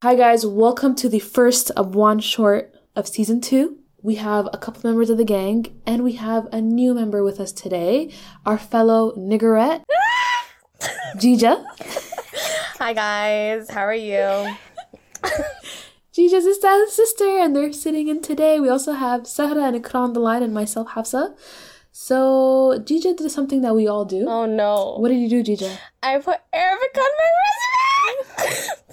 Hi, guys. Welcome to the first of one short of season two. We have a couple members of the gang, and we have a new member with us today, our fellow niggerette, Jija. Hi guys, how are you? Jija's Istahil's sister, and they're sitting in today. We also have Sahra and Ikra on the line, and myself, Hafsa. So, Jija did something that we all do. Oh no. What did you do, Jija? I put Arabic on my resume.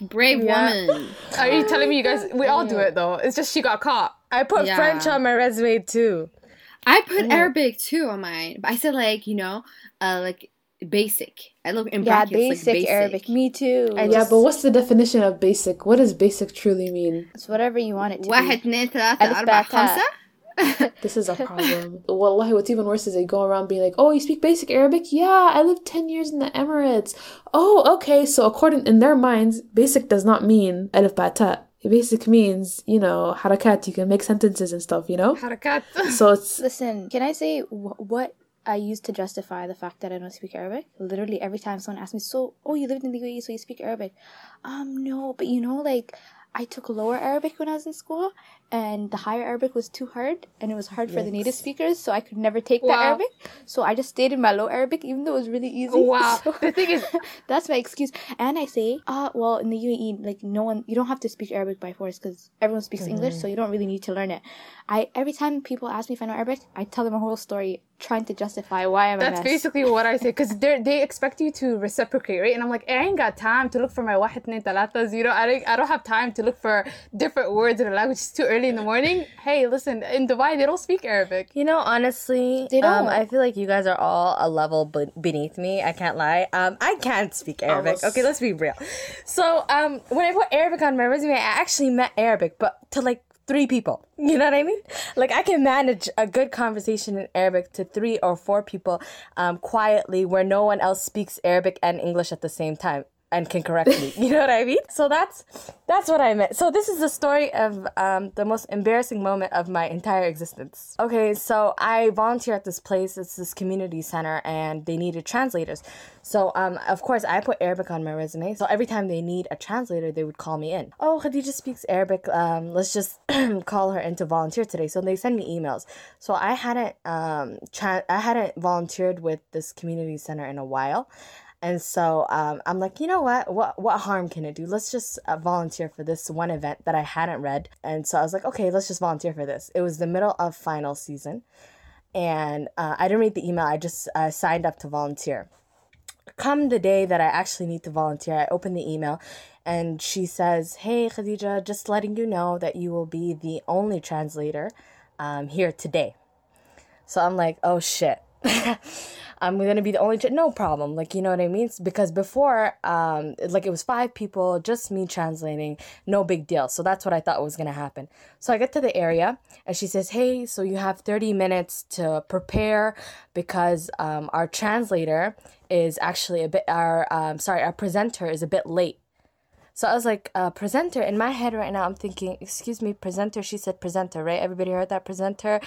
Brave Yeah. woman. Are you telling me you guys we all do it though? It's just she got caught. I put Yeah. French on my resume too. I put Arabic too on mine, but I said like you know, uh, like basic. I look in Yeah, brackets basic, like basic Arabic. Me too. I yeah, just- but what's the definition of basic? What does basic truly mean? it's whatever you want it to واحد be. اثنين ثلاثة ألف أربعة باء تاء. خمسة This is a problem. Wallahi, what's even worse is they go around being like, oh, you speak basic Arabic? Yeah, I lived 10 years in the Emirates. Oh, okay. So, according in their minds, basic does not mean alif ba ta. Basic means, you know, harakat. You can make sentences and stuff, you know? Harakat. So, it's. Listen, can I say wh- what I use to justify the fact that I don't speak Arabic? Literally every time someone asks me, "So, oh, you lived in the UAE, so you speak Arabic?" Um, no, but you know, like I took lower Arabic when I was in school, and the higher Arabic was too hard, and it was hard for the native speakers, so I could never take wow. that Arabic. So I just stayed in my low Arabic, even though it was really easy. Wow. So the thing is, that's my excuse. And I say, uh, well, in the UAE, like no one, you don't have to speak Arabic by force because everyone speaks mm-hmm. English, so you don't really need to learn it. I every time people ask me if I know Arabic, I tell them a whole story trying to justify why I'm. That's basically what I say because they they expect you to reciprocate, right? And I'm like, I ain't got time to look for my wahed You know, I I don't have time to look for different words in a language. It's too early in the morning. Hey, listen, in Dubai they don't speak Arabic. You know, honestly, They um, don't. I feel like you guys are all a level be- beneath me. I can't lie. Um, I can't speak Arabic. Okay, let's be real. So, um, when I put Arabic on my resume, I actually meant Arabic, but to like three people. You know what I mean? Like I can manage a good conversation in Arabic to three or four people, um, quietly where no one else speaks Arabic and English at the same time and can correct me. You know what I mean? So that's that's what I meant. So this is the story of um, the most embarrassing moment of my entire existence. Okay, so I volunteer at this place. It's this community center, and they needed translators. So um, of course I put Arabic on my resume. So every time they need a translator, they would call me in. Oh, Khadija speaks Arabic. Um, let's just call her in to volunteer today. So they send me emails. So I hadn't um, tra- I hadn't volunteered with this community center in a while. And so um, I'm like, you know what? What what harm can it do? Let's just uh, volunteer for this one event that I hadn't read. And so I was like, okay, let's just volunteer for this. It was the middle of final season, and uh, I didn't read the email. I just uh, signed up to volunteer. Come the day that I actually need to volunteer, I open the email, and she says, "Hey, Khadija, just letting you know that you will be the only translator um, here today." So I'm like, oh shit. I'm gonna be the only no problem like you know what I mean? Because before um like it was five people just me translating no big deal. So that's what I thought was gonna happen. So I get to the area and she says hey so you have 30 minutes to prepare because um our translator is actually a bit our um sorry our presenter is a bit late so I was like, uh, presenter. In my head right now, I'm thinking, excuse me, presenter. She said presenter, right? Everybody heard that presenter.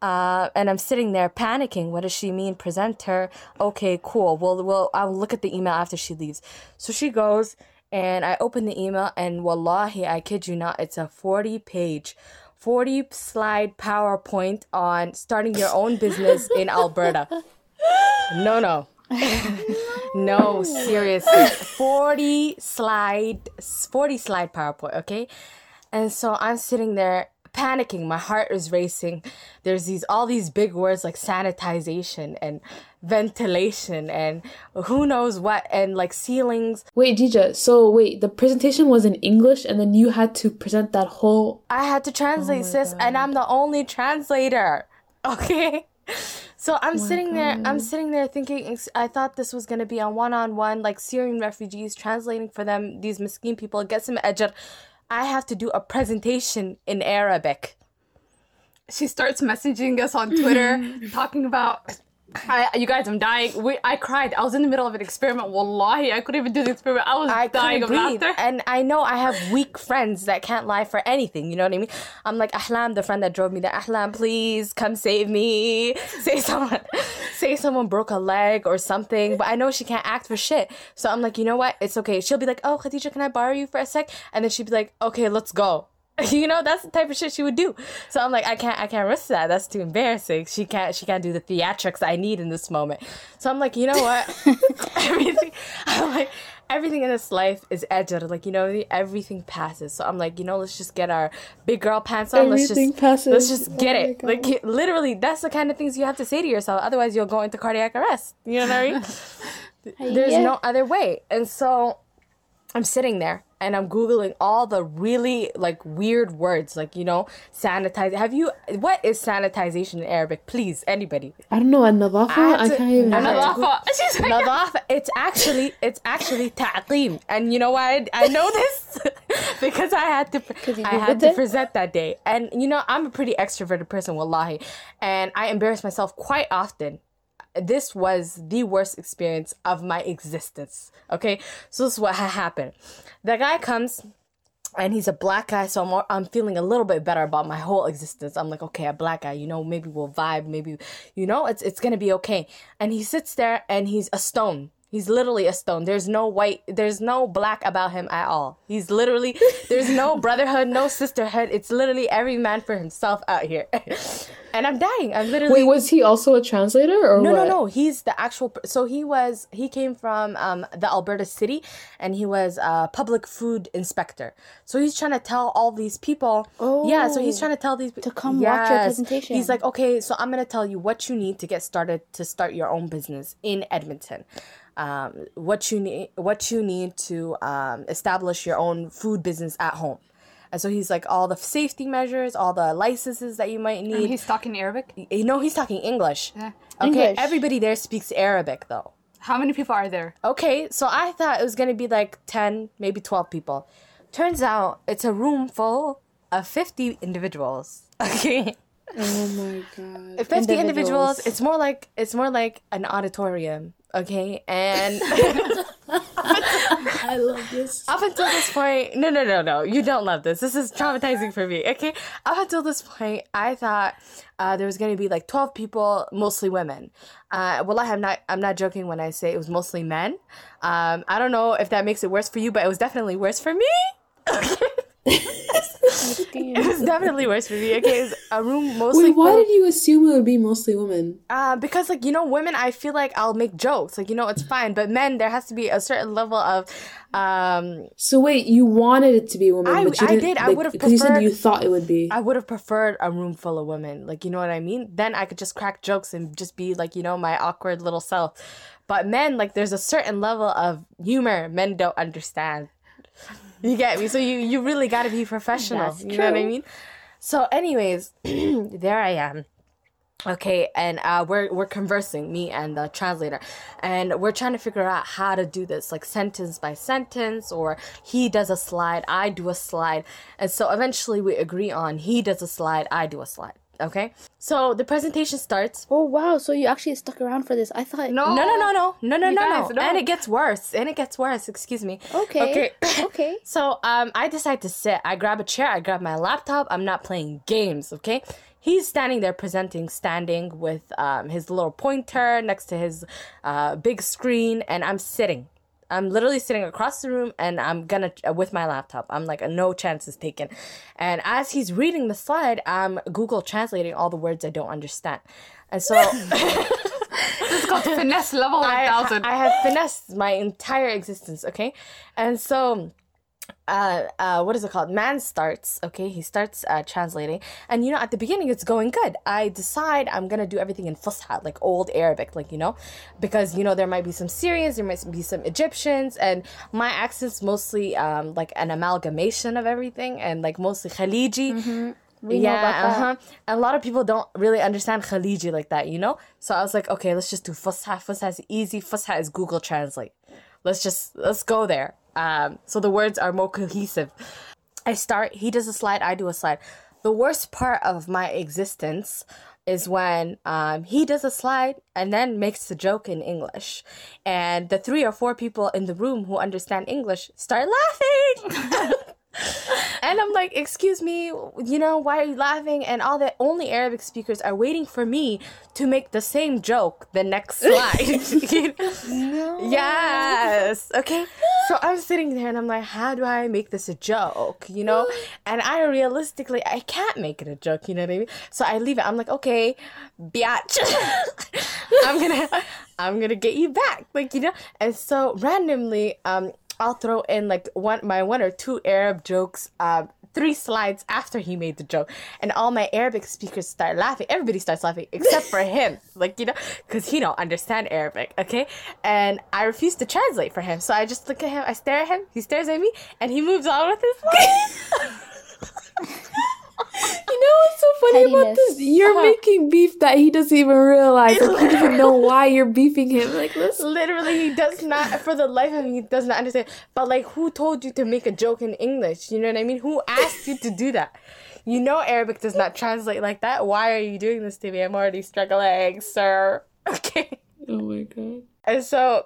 Uh, and I'm sitting there panicking. What does she mean, presenter? Okay, cool. Well, well, I'll look at the email after she leaves. So she goes, and I open the email, and wallahi, I kid you not, it's a 40 page, 40 slide PowerPoint on starting your own business in Alberta. No, no. No, seriously. 40 slide 40 slide PowerPoint, okay? And so I'm sitting there panicking, my heart is racing. There's these all these big words like sanitization and ventilation and who knows what and like ceilings. Wait, Jija. So, wait, the presentation was in English, and then you had to present that whole. I had to translate oh sis and I'm the only translator. Okay? So I'm sitting there I'm sitting there thinking I thought this was going to be a one-on-one like Syrian refugees translating for them these miskin people get some ajr. I have to do a presentation in Arabic. She starts messaging us on Twitter talking about I, you guys, I'm dying. We, I cried. I was in the middle of an experiment. Wallahi, I couldn't even do the experiment. I was I dying of breathe. laughter. And I know I have weak friends that can't lie for anything. You know what I mean? I'm like, Ahlam, the friend that drove me there. Ahlam, please come save me. Say someone, say someone broke a leg or something. But I know she can't act for shit. So I'm like, you know what? It's okay. She'll be like, oh, Khadija, can I borrow you for a sec? And then she'd be like, okay, let's go. You know, that's the type of shit she would do. So I'm like, I can't, I can't risk that. That's too embarrassing. She can't, she can't do the theatrics I need in this moment. So I'm like, you know what? everything, I'm like, everything in this life is ajr. Like, you know, everything passes. So I'm like, you know, let's just get our big girl pants on. Everything let's just, let's just get Oh it. Like, literally, that's the kind of things you have to say to yourself. Otherwise, you'll go into cardiac arrest. You know what I mean? There's Yeah. no other way. And so I'm sitting there and I'm googling all the really like weird words, like you know, sanitize. Have you? What is sanitization in Arabic? Please, anybody. I don't know. An-nadafa? had I can't even. I Nadafa. She's like, Nadafa. It's actually it's actually ta'qim. And you know why I, I know this? because I had to I had to it? present that day. And you know, I'm a pretty extroverted person, wallahi. And I embarrass myself quite often. This was the worst experience of my existence. Okay? So this is what happened. The guy comes and he's a black guy, so I'm I'm feeling a little bit better about my whole existence. I'm like, okay, a black guy, you know, maybe we'll vibe, maybe, you know, it's it's gonna be okay. And he sits there and he's a stone. He's literally a stone. There's no white, there's no black about him at all. He's literally, there's no brotherhood, no sisterhood. It's literally every man for himself out here. and I'm dying. I'm literally. Wait, was he also a translator or No, what? no, no. He's the actual. So he was. He came from um, the Alberta city, and he was a public food inspector. So he's trying to tell all these people. Oh. yeah. So he's trying to tell these people. to come watch your presentation. He's like, okay, so I'm gonna tell you what you need to get started to start your own business in Edmonton. Um, what you need, what you need to um, establish your own food business at home. And so he's like all the safety measures, all the licenses that you might need. he's talking Arabic. You know, he's talking English. Yeah. Okay, English. everybody there speaks Arabic though. How many people are there? Okay, so I thought it was gonna be like 10, maybe 12 people. Turns out it's a room full of 50 individuals. Okay. Oh my god. 50 individuals. Individuals. It's more like it's more like an auditorium. Okay, and I love this. up until this point, no, no, no, no, you don't love this. This is traumatizing for me. Okay, up until this point, I thought uh, there was gonna be like twelve people, mostly women. Uh, well, I'm not, I'm not joking when I say it was mostly men. Um, I don't know if that makes it worse for you, but it was definitely worse for me. it was definitely worse for me. Okay, it was a room mostly. Wait, why full- did you assume it would be mostly women? uh, because like you know, women, I feel like I'll make jokes, like you know, it's fine. But men, there has to be a certain level of, um, So wait, you wanted it to be women, I- but you I did. I would've because you said you thought it would be. I would have preferred a room full of women. Like you know what I mean? Then I could just crack jokes and just be like you know my awkward little self. But men, like there's a certain level of humor men don't understand. You get me? So you you really got to be professional. That's you know what I mean? So, anyways, there I am. Okay, and uh, we're we're conversing, me and the translator, and we're trying to figure out how to do this, like sentence by sentence, or he does a slide, I do a slide, and so eventually we agree on he does a slide, I do a slide. Okay, so the presentation starts. Oh wow! So you actually stuck around for this? I thought No. No, no, no, no, no, no, no, guys, no, no. and it gets worse, and it gets worse. Excuse me. Okay. Okay. Okay. So um, I decide to sit. I grab a chair. I grab my laptop. I'm not playing games. Okay. He's standing there presenting, standing with um, his little pointer next to his uh, big screen, and I'm sitting. I'm literally sitting across the room, and I'm gonna uh, with my laptop. I'm like, no chances taken. And as he's reading the slide, I'm Google translating all the words I don't understand, and so. This is called finesse level I, 1000. I have finessed my entire existence, okay? And so, uh, uh, what is it called? Man starts, okay? He starts uh, translating. And, you know, at the beginning, it's going good. I decide I'm going to do everything in Fusha, like old Arabic, like, you know? Because, you know, there might be some Syrians, there might be some Egyptians, and my accent's mostly um, like an amalgamation of everything, and like mostly Khaliji. We know about that. uh-huh. And a lot of people don't really understand Khaliji like that, you know? So I was like, okay, let's just do Fusha. Fusha is easy. Fusha is Google Translate. Let's just, let's go there. Um, so the words are more cohesive. I start, he does a slide, I do a slide. The worst part of my existence is when um, he does a slide and then makes the joke in English. And the three or four people in the room who understand English start laughing. and I'm like, excuse me, you know, why are you laughing? And all the only Arabic speakers are waiting for me to make the same joke the next slide. Yes. Okay. So I'm sitting there and I'm like, how do I make this a joke? You know? And I realistically, I can't make it a joke. You know what I mean? So I leave it. I'm like, okay, biatch. I'm gonna, I'm gonna get you back. Like you know. And so randomly, um, I'll throw in like one my one or two Arab jokes um three slides after he made the joke and all my Arabic speakers start laughing. Everybody starts laughing except for him. Like, you know, cuz he don't understand Arabic, okay? And I refuse to translate for him. So I just look at him, I stare at him, he stares at me and he moves on with his life. You know what's so funny about Pettiness. this? You're uh-huh. making beef that he doesn't even realize. Like, he doesn't even know why you're beefing him. Like, listen. Literally, he does not, for the life of him, he does not understand. But, like, who told you to make a joke in English? You know what I mean? Who asked you to do that? You know Arabic does not translate like that. Why are you doing this to me? I'm already struggling, sir. Okay. Oh my god. And so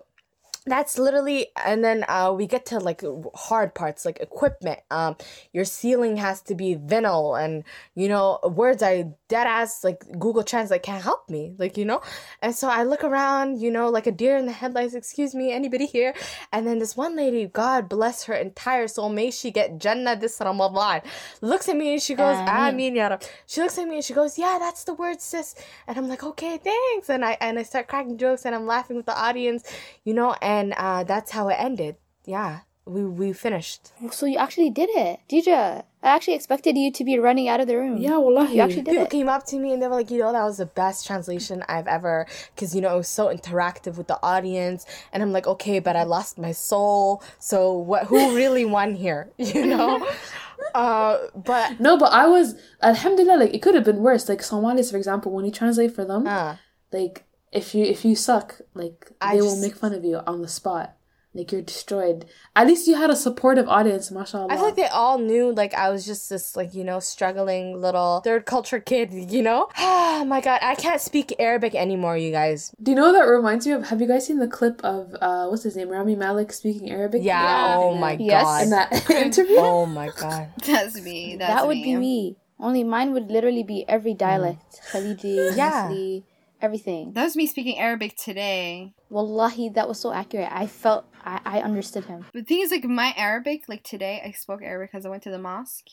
that's literally and then uh we get to like hard parts like equipment um your ceiling has to be vinyl and you know words i dead ass like google translate can't help me like you know? And so i look around you know like a deer in the headlights excuse me anybody here? And then this one lady god bless her entire soul may she get jannah this ramadan. Looks at me and she goes Ameen ya Rab." she looks at me and she goes yeah that's the word sis. And i'm like okay thanks. And i and i start cracking jokes and i'm laughing with the audience you know and uh that's how it ended yeah we we finished So you actually did it, Deidre. I actually expected you to be running out of the room. Yeah, wallahi. You actually did people it. came up to me and they were like, you know, that was the best translation I've ever, because you know it was so interactive with the audience, and I'm like, okay, but I lost my soul. So what? Who really won here? You know. uh, but No, but I was Alhamdulillah. Like it could have been worse. Like Somalis, for example, when you translate for them, uh, like if you if you suck, like I they will make fun of you on the spot. Like you're destroyed. At least you had a supportive audience, mashallah. I feel like they all knew like I was just this like you know struggling little third culture kid. You know. Oh my god, I can't speak Arabic anymore, you guys. Do you know what that reminds me of? Have you guys seen the clip of uh what's his name, Rami Malek speaking Arabic? Yeah. Oh my Yes. god. In that interview. Oh my god. That's me. That's that would me. be me. Only mine would literally be every dialect. Khaliji, Yeah. Misli, everything. That was me speaking Arabic today. Wallahi, that was so accurate. I felt, I, I understood him. The thing is, like my Arabic, like today, I spoke Arabic because I went to the mosque,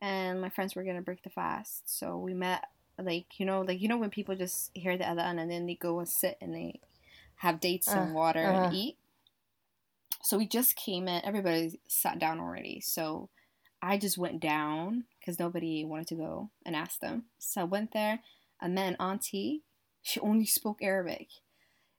and my friends were gonna break the fast. So we met, like you know, like you know when people just hear the adhan and then they go and sit and they have dates and Uh, water uh-huh. and eat. So we just came in. Everybody sat down already. So I just went down because nobody wanted to go and ask them. So I went there. I met an auntie. She only spoke Arabic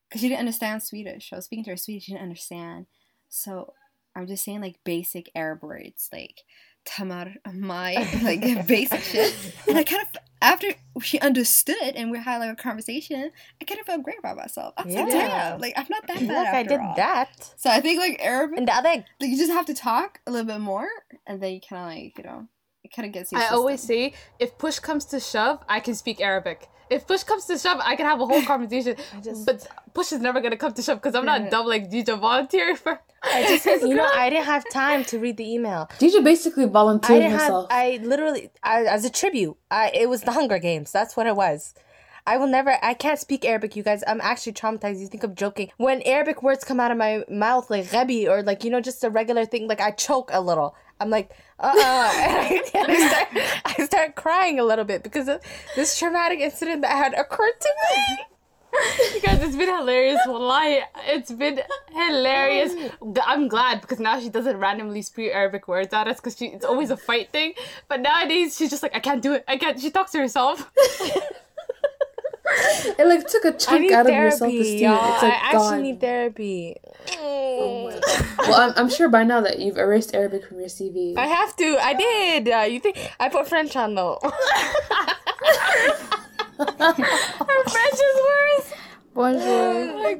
because she didn't understand Swedish. I was speaking to her Swedish. She didn't understand. So I'm just saying like basic Arab words like tamar, my, like basic shit. And I kind of after she understood and we had like a conversation, I kind of felt great about myself. I was like, Yeah. damn, like I'm not that bad. Look, I did all. that. So I think like Arabic, And the other like you just have to talk a little bit more, and then you kind of like you know, it kind of gets you. I always say, if push comes to shove, I can speak Arabic. If push comes to shove, I can have a whole conversation. but push is never gonna come to shove because I'm not dumb like DJ volunteering for. I just you know I didn't have time to read the email. DJ basically volunteered didn't have. I literally I, as a tribute. I it was the Hunger Games. That's what it was. I will never. I can't speak Arabic, you guys. I'm actually traumatized. You think I'm joking? When Arabic words come out of my mouth, like ghabi or like you know just a regular thing, like I choke a little. I'm like, uh, uh and, I, start, crying a little bit because of this traumatic incident that had occurred to me. You guys, it's been hilarious. Wallahi, it's been hilarious. I'm glad because now she doesn't randomly spew Arabic words at us because it's always a fight thing. But nowadays she's just like, I can't do it. I can't. She talks to herself. it like took a chunk need out of your therapy, self-esteem. y'all. It's like I actually gone. need therapy. well, I'm, I'm sure by now that you've erased Arabic from your CV. I have to. I did. Uh, you think I put French on though? Her French is worse. Bonjour.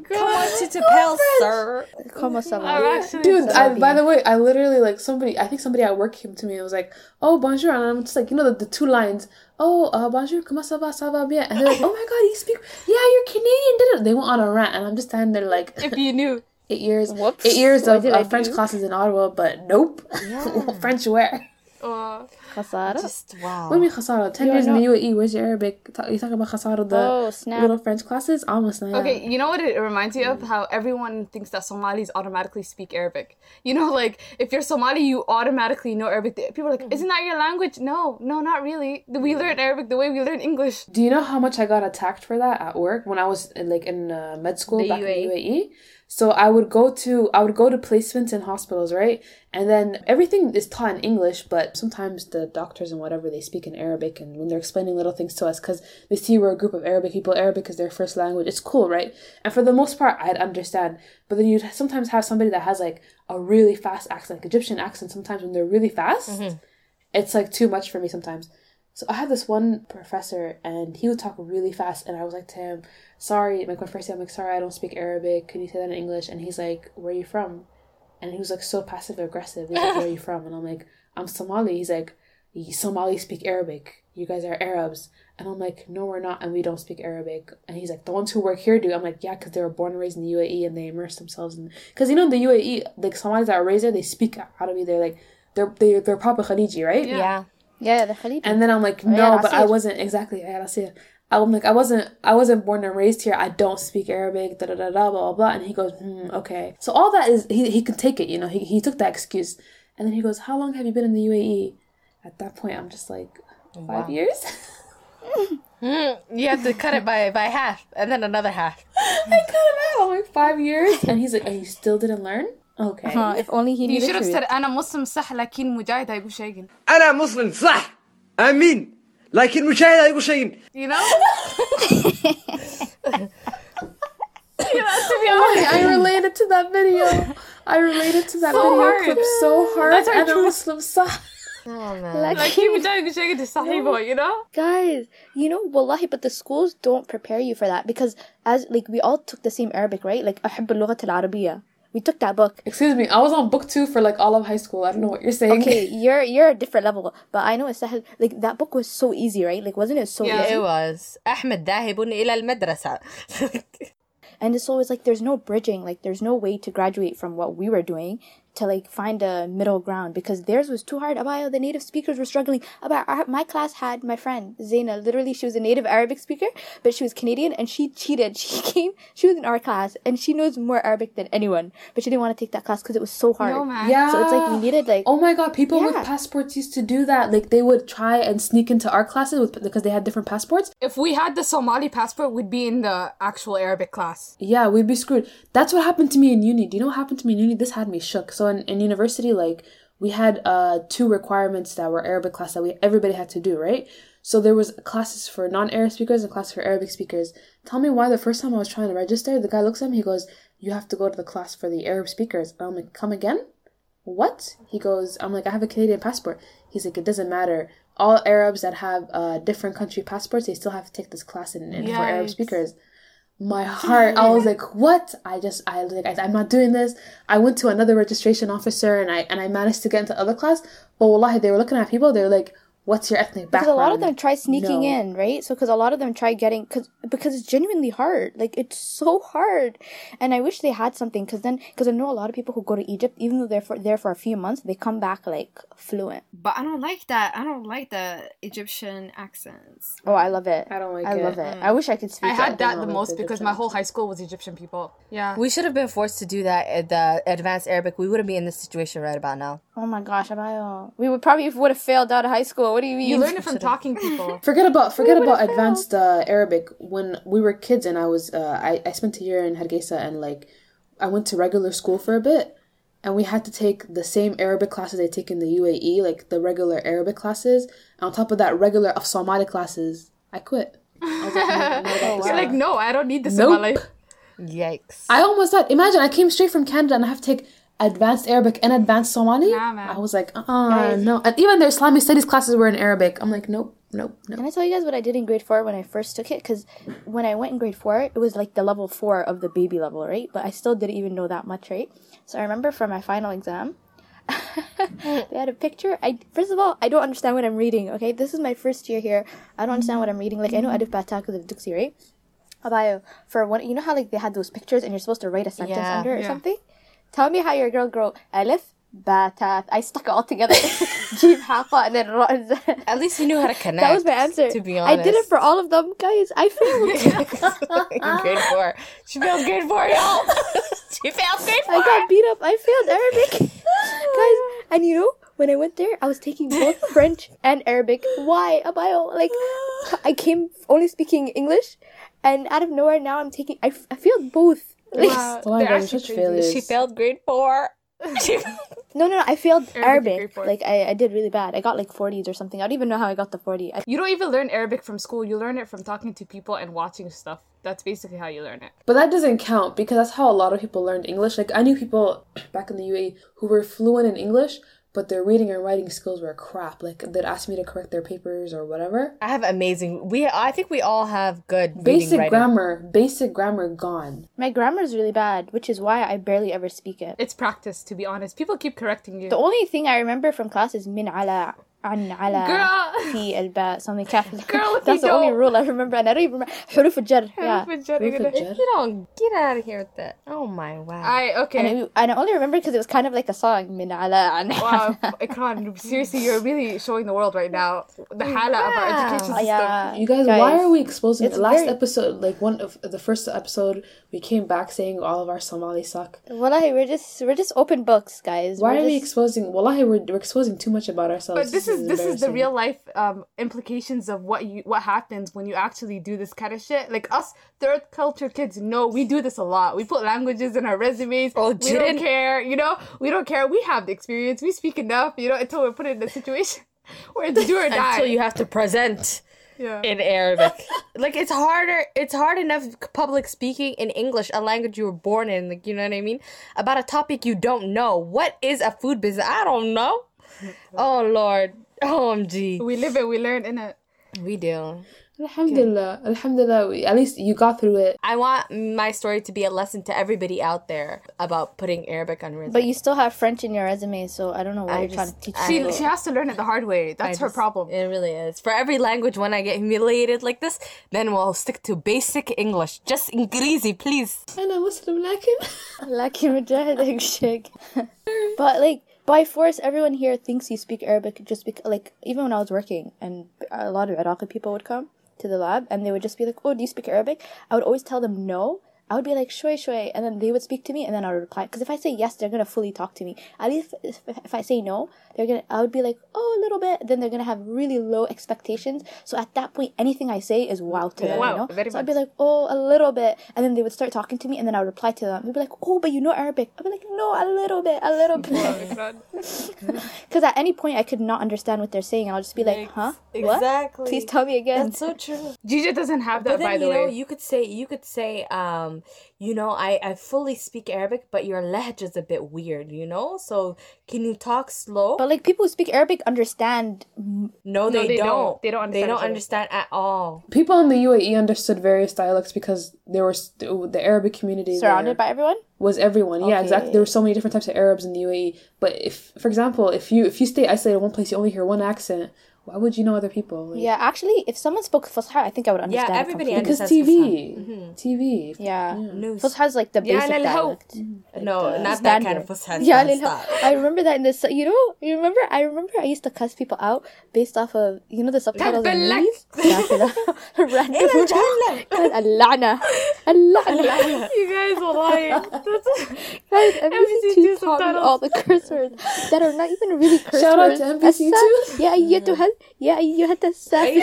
Come on, to Pale, sir. Comment ça va? I'm Dude, I, by the way, I literally like somebody. I think somebody at work came to me and was like, "Oh, bonjour," and I'm just like, you know, the, the two lines. Oh, uh, bonjour, comment ça va, ça va bien? And they're like, "Oh my god, you speak? Yeah, you're Canadian." Did it? They went on a rant, and I'm just standing there like, if you knew. eight years, Whoops. eight years What of uh, French do? classes in Ottawa, but nope, French where? Uh, Khasara? Just wow. What do you mean khasara? Ten You're years in the UAE. Where's your Arabic? You talking about khasara, the Oh, snap. little French classes? Almost not. Okay, you know what it reminds me of? How everyone thinks that Somalis automatically speak Arabic. You know, like if you're Somali, you automatically know Arabic. People are like, "Isn't that your language?" No, no, not really. We learn Arabic the way we learn English. Do you know how much I got attacked for that at work when I was in, like in uh, med school The back UAE? in the UAE? So I would go to I would go to placements in hospitals, right? And then everything is taught in English, but sometimes the doctors and whatever they speak in Arabic, and when they're explaining little things to us, because they see we're a group of Arabic people, Arabic is their first language. It's cool, right? And for the most part, I'd understand. But then you'd sometimes have somebody that has like a really fast accent, like Egyptian accent. Sometimes when they're really fast, mm-hmm. it's like too much for me sometimes. So I had this one professor and he would talk really fast and I was like to him, sorry, like my first day, I'm like, sorry, I don't speak Arabic. Can you say that in English? And he's like, where are you from? And he was like so passive aggressive. He's like, where are you from? And I'm like, I'm Somali. He's like, Somali speak Arabic. You guys are Arabs. And I'm like, no, we're not. And we don't speak Arabic. And he's like, the ones who work here do. I'm like, yeah, because they were born and raised in the UAE and they immerse themselves in. Because you know, in the UAE, like Somalis that are raised there, they speak Arabic. They're like, they're, they're they're proper Khaliji, right? yeah. Yeah, the Khalid. And then I'm like, yeah, no, that's but I wasn't exactly. Yeah, that's it. I'm like, I wasn't, I wasn't born and raised here. I don't speak Arabic. Da da da da blah blah blah. And he goes, hmm, okay. So all that is, he he could take it. You know, he he took that excuse. And then he goes, how long have you been in the UAE? At that point, I'm just like, five years. You have to cut it by by half and then another half. I cut him out. I'm like five years, and he's like, and you still didn't learn? Okay. Huh, if only he You knew the should have truth. said أنا مسلم صح لكن مجاهد هيقول شيء. أنا مسلم صح آمين لكن مشاهد يقول شيء You know? you know, to be honest. I related to that video. I related to that So video hard. clip so hard. That's our and a truth. Muslim sah. Oh man. Like, لكن مجاهد يقول شيء صحيح, you know? guys, you know, wallahi, but the schools don't prepare you for that because as like we all took the same Arabic, right? Like أحب اللغة العربية. We took that book. Excuse me, I was on book two for like all of high school. I don't know what you're saying. Okay, you're you're a different level, but I know it's sahel. Like that book was so easy, right? Like wasn't it so Yeah. easy? It was أحمد ذاهب إلى المدرسة. And it's always like there's no bridging, like there's no way to graduate from what we were doing to like find a middle ground because theirs was too hard. Abaya, the native speakers were struggling. About my class had my friend Zaina. Literally, she was a native Arabic speaker, but she was Canadian and she cheated. She came, she was in our class and she knows more Arabic than anyone, but she didn't want to take that class because it was so hard. No, man. Yeah. So it's like we needed like Oh my god, people with passports used to do that. Like they would try and sneak into our classes with, because they had different passports. If we had the Somali passport, we'd be in the actual Arabic class. Yeah, we'd be screwed. That's what happened to me in uni. Do you know what happened to me in uni? This had me shook. So in, in university, like we had uh two requirements that were Arabic class that we everybody had to do, right? So there was classes for non-Arab speakers and classes for Arabic speakers. Tell me why the first time I was trying to register, the guy looks at me, he goes, You have to go to the class for the Arab speakers. And I'm like, come again? What? He goes, I'm like, I have a Canadian passport. He's like, it doesn't matter. All Arabs that have uh, different country passports, they still have to take this class in, in for Arab speakers. My heart, I was like, what? I just, I was like, I, I'm not doing this. I went to another registration officer and I and I managed to get into other class. But wallahi, they were looking at people. They were like, what's your ethnic background? because background? a lot of them try sneaking No. in, right? So because a lot of them try getting because because it's genuinely hard. Like it's so hard, and I wish they had something because then because I know a lot of people who go to Egypt, even though they're for, there for a few months, they come back like fluent. But I don't like that. I don't like the Egyptian accents. Oh, I love it. I don't like I it. I love it. Mm. I wish I could speak. I it. had that not the most because Egyptian my whole high school was Egyptian people. Yeah. We should have been forced to do that at the advanced Arabic. We wouldn't be in this situation right about now. Oh my gosh, Abayo. Uh, we would probably would have failed out of high school. What do you mean? You learn it from talking people. Forget about forget would've about advanced uh, Arabic. When we were kids and I was uh, I I spent a year in Hargeisa and like I went to regular school for a bit, and we had to take the same Arabic classes I take in the UAE, like the regular Arabic classes. And on top of that, regular of Somali classes. I quit. I was like, no, I'm not about this You're like, no, I don't need this Nope. in my life. Yikes. I almost died. Imagine I came straight from Canada and I have to take advanced Arabic and advanced Somali. Nah, man. I was like, uh, uh no. And even their Islamic studies classes were in Arabic. I'm like, nope. Nope. No. Can I tell you guys what I did in grade four when I first took it? Because when I went in grade four, it was like the level four of the baby level, right? But I still didn't even know that much, right? So I remember for my final exam, they had a picture. I first of all, I don't understand what I'm reading. Okay, this is my first year here. I don't understand what I'm reading. Like I know Alif Bata because of Duxi, right? Abayo for one. You know how like they had those pictures and you're supposed to write a sentence Yeah. under or Yeah. something. Tell me how your girl wrote Alif Bata. I stuck it all together. Haqa and then. At least you knew how to connect. That was my answer. To be honest. I did it for all of them, guys. I failed. grade four. She failed grade four, y'all. she failed grade four. I got beat up. I failed Arabic, guys. And you know, when I went there, I was taking both French and Arabic. Why, Abayo. Like, I came only speaking English, and out of nowhere, now I'm taking. I, f- I failed both. Like, Wow, Oh my they're God, you're such failures. She failed grade four. No, no, no. I failed Arabic Arabic. Like, I, I did really bad. I got like 40s or something. I don't even know how I got the 40. I, You don't even learn Arabic from school. You learn it from talking to people and watching stuff. That's basically how you learn it. But that doesn't count because that's how a lot of people learned English. Like I knew people back in the UAE who were fluent in English, but their reading and writing skills were crap. Like they'd ask me to correct their papers or whatever. I have amazing. We I think we all have good Basic writing. grammar, basic grammar gone. my grammar is really bad, which is why I barely ever speak it. It's practice, to be honest. People keep correcting you. The only thing I remember from class is min ala عن على Girl. في الباء something كاف Girl, if that's you the only don't- rule I remember and I don't even remember حروف الجر yeah Proof of jet. You don't get out of here with that. Oh my wow. I okay. and I, and I only remember because it was kind of like a song من على عن Wow, Ikran, seriously, you're really showing the world right now the hala of our education Oh, system. yeah You guys, why are we exposing it's last very- episode? Like one of the first episode, we came back saying all of our Somali suck. Wallahi, we're just we're just open books guys Why We're are we just- exposing? Wallahi, we're, we're exposing too much about ourselves. But this is this is the real life um, implications of what you what happens when you actually do this kind of shit. Like us third culture kids know we do this a lot. We put languages in our resumes. Oh, we don't care, you know. We don't care. We have the experience. We speak enough, you know, until we're put in a situation where it's do or die. Until you have to present yeah. in Arabic. like it's harder. It's hard enough public speaking in English, a language you were born in. Like you know what I mean. About a topic you don't know. What is a food business? I don't know. Oh Lord. OMG. we live it. We learn in it. We do. Alhamdulillah, Alhamdulillah. we- At least you got through it. I want my story to be a lesson to everybody out there about putting Arabic on resume. but you still have French in your resume so I don't know what I you're trying just- to teach I She people. she has to learn it the hard way. That's I her just- problem. It really is. For every language, when I get humiliated like this, then we'll stick to basic English. Just Ingrizi, please. أنا مسلم لكن لكن مجاهد شيك but like by force everyone here thinks you speak Arabic just because like even when I was working and a lot of Iraqi people would come to the lab and they would just be like oh do you speak Arabic? I would always tell them no I would be like shui shui, and then they would speak to me and then I would reply. Because if I say yes they're gonna fully talk to me. At least if, if I say no they're gonna I would be like oh a little bit then they're gonna have really low expectations. So at that point anything I say is wow to them Wow, you know? Very so I'd be like oh a little bit and then they would start talking to me and then I would reply to them. They'd be like oh but you know Arabic. I'd be like no a little bit a little bit. Because at any point I could not understand what they're saying and I'll just be like huh? What? Exactly. please tell me again. That's so true. Gigi doesn't have that, But then by the you know, way. you could say you could say, um, Um, you know, I I fully speak Arabic, but your lehj is a bit weird, you know. So can you talk slow? but like people who speak Arabic understand no, they, they don't. don't. They don't understand. They don't understand at all. people in the UAE understood various dialects because there was the Arabic community surrounded there by everyone was everyone. Yeah, exactly. There were so many different types of Arabs in the UAE. But if, for example, if you if you stay isolated in one place, you only hear one accent Why would you know other people? Like, yeah actually if someone spoke Fusha I think I would understand it everybody completely. because understands TV, TV. yeah News. Fusha is like the Yeah, basic lal how- dialect No, the not that kind of standard. fushat. Yeah, Stop. lil- I remember that in this. You know, you remember? I remember I used to cuss people out based off of you know the subtitles of تبلك. movies. Random. اللعنة اللعنة you guys will lie. Guys, MBC2 MBC2 taught me subtitles. all the curse words that are not even really curse Shout out words. to MBC2. السا- يا أيتها يا أيها السافل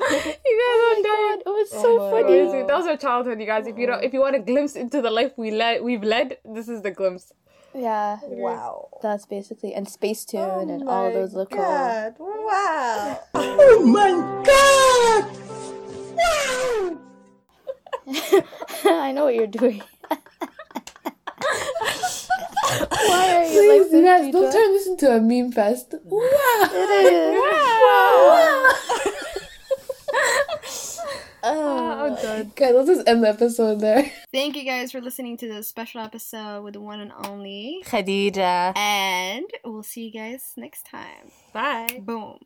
you guys are dying. It was so funny. Seriously, that was our childhood, you guys. If you don't, if you want a glimpse into the life we led, we've led, this is the glimpse. Yeah, Wow. that's basically and Space Tune and all of those local. Wow. I know what you're doing. Why are you Please, like you guys, don't turn this into a meme fest. Wow. it is Oh, I'm done. Okay, let's just end the episode there. Thank you guys for listening to this special episode with the one and only. Khadija. And we'll see you guys next time. Bye. Boom.